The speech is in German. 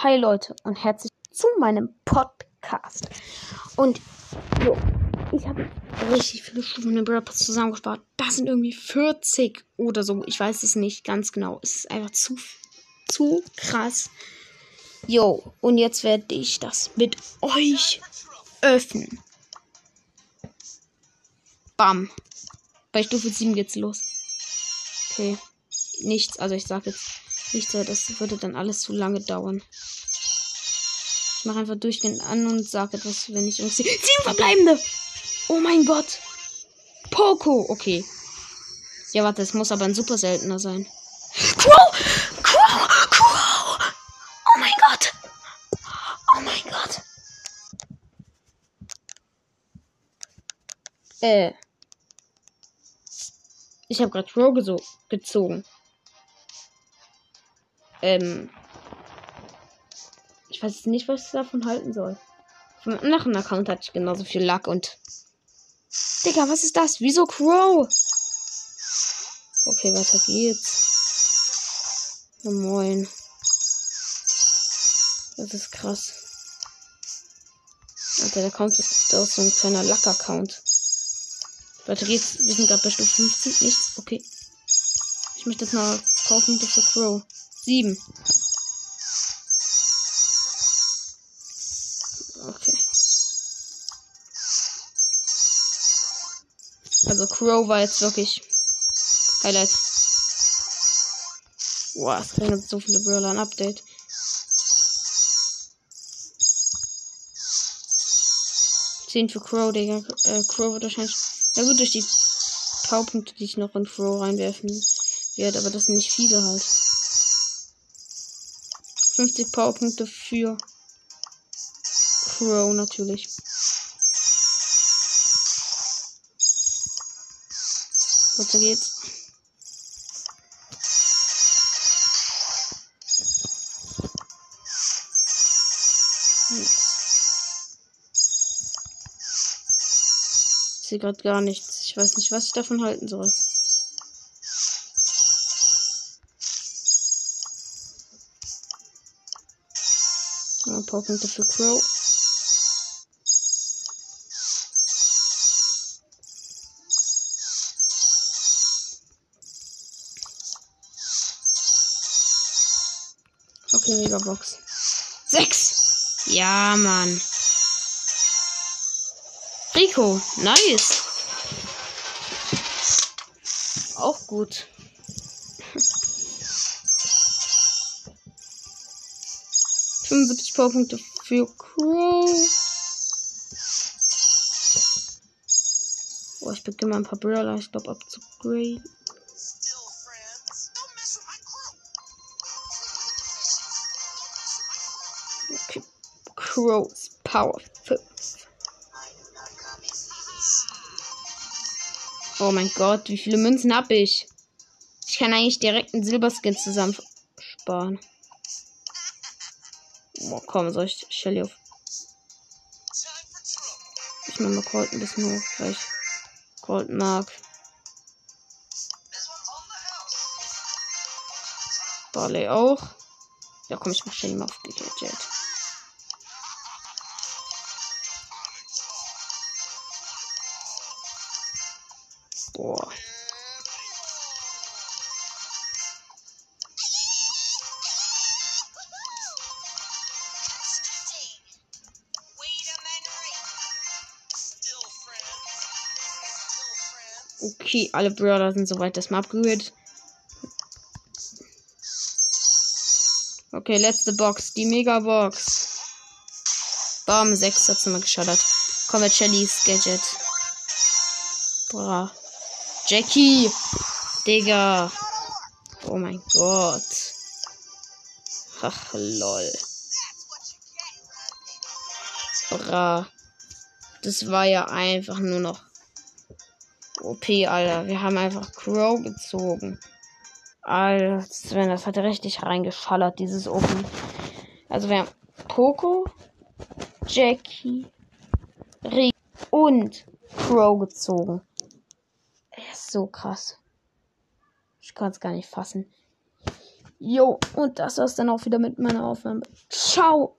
Hi Leute und herzlich zu meinem Podcast. Und jo, ich habe richtig viele Stufen in Brawl Pass zusammengespart. Das sind irgendwie 40 oder so. Ich weiß es nicht ganz genau. Es ist einfach zu, zu krass. Jo, und jetzt werde ich das mit euch öffnen. Bam. Bei Stufe 7 geht's los. Okay. Nichts, also ich sage jetzt nichts, das würde dann alles zu lange dauern. Ich mache einfach durchgehend an und sage etwas, wenn ich irgendwie. Sieben verbleibende! Oh mein Gott! Poco! Okay. Ja, warte, es muss aber ein super seltener sein. Crow! Crow! Crow! Oh mein Gott! Oh mein Gott! Äh. Ich habe gerade Crow gezogen. Ähm. Ich weiß nicht, was ich davon halten soll. Vom anderen Account hatte ich genauso viel Luck und. Digga, was ist das? Wieso Crow? Okay, weiter geht's. Oh, moin. Das ist krass. Alter, der Account ist aus so ein kleiner Luck-Account. Weiter geht's. Wir sind gerade bei Stufe 15. Nichts. Okay. Ich möchte jetzt mal kaufen für Crow. 7. Okay. Also Crow war jetzt wirklich Highlight. Boah, es kriegen so viele Brawler ein Update. Zehn für Crow, Digga. Äh, Crow wird wahrscheinlich ja gut, durch die Powerpunkte, die ich noch in Crow reinwerfen werde, aber das sind nicht viele halt. 50 Powerpunkte für Crow natürlich. Weiter geht's. sehe gerade gar nichts. Ich weiß nicht, was ich davon halten soll. Ein paar Punkte für Crow. Okay, Megabox. Sechs! Ja, Mann. Rico, nice. Auch gut. Fünfundsiebzig Powerpunkte für Crow. Oh, ich beginne mal ein paar Brawler, ich glaube, abzugraden. Okay. Crow's Power 5. Oh mein Gott, wie viele Münzen habe ich? Ich kann eigentlich direkt einen Silberskin zusammen sparen. Oh, komm, soll ich Shelly auf. Ich mal Colt ein bisschen hoch, gleich. Colt mag. Barley auch. Ja, komm, ich mach Shelly mal auf Gadget. Boah. Okay, alle Brawler sind soweit das mal abgerührt. Okay, letzte Box, die Mega-Box. Bam, 6 hat mal geschaddert. Kommen wir Shellys Gadget. Boah. Jackie. Digga. Oh mein Gott. Ach, lol. Bra. Das war ja einfach nur noch OP, Alter. Wir haben einfach Crow gezogen. Alter, Sven, das hat richtig reingeschallert, dieses Open. Also wir haben Poco, Jackie, Rick und Crow gezogen so krass. Ich kann es gar nicht fassen. Jo, und das war's dann auch wieder mit meiner Aufnahme. Ciao!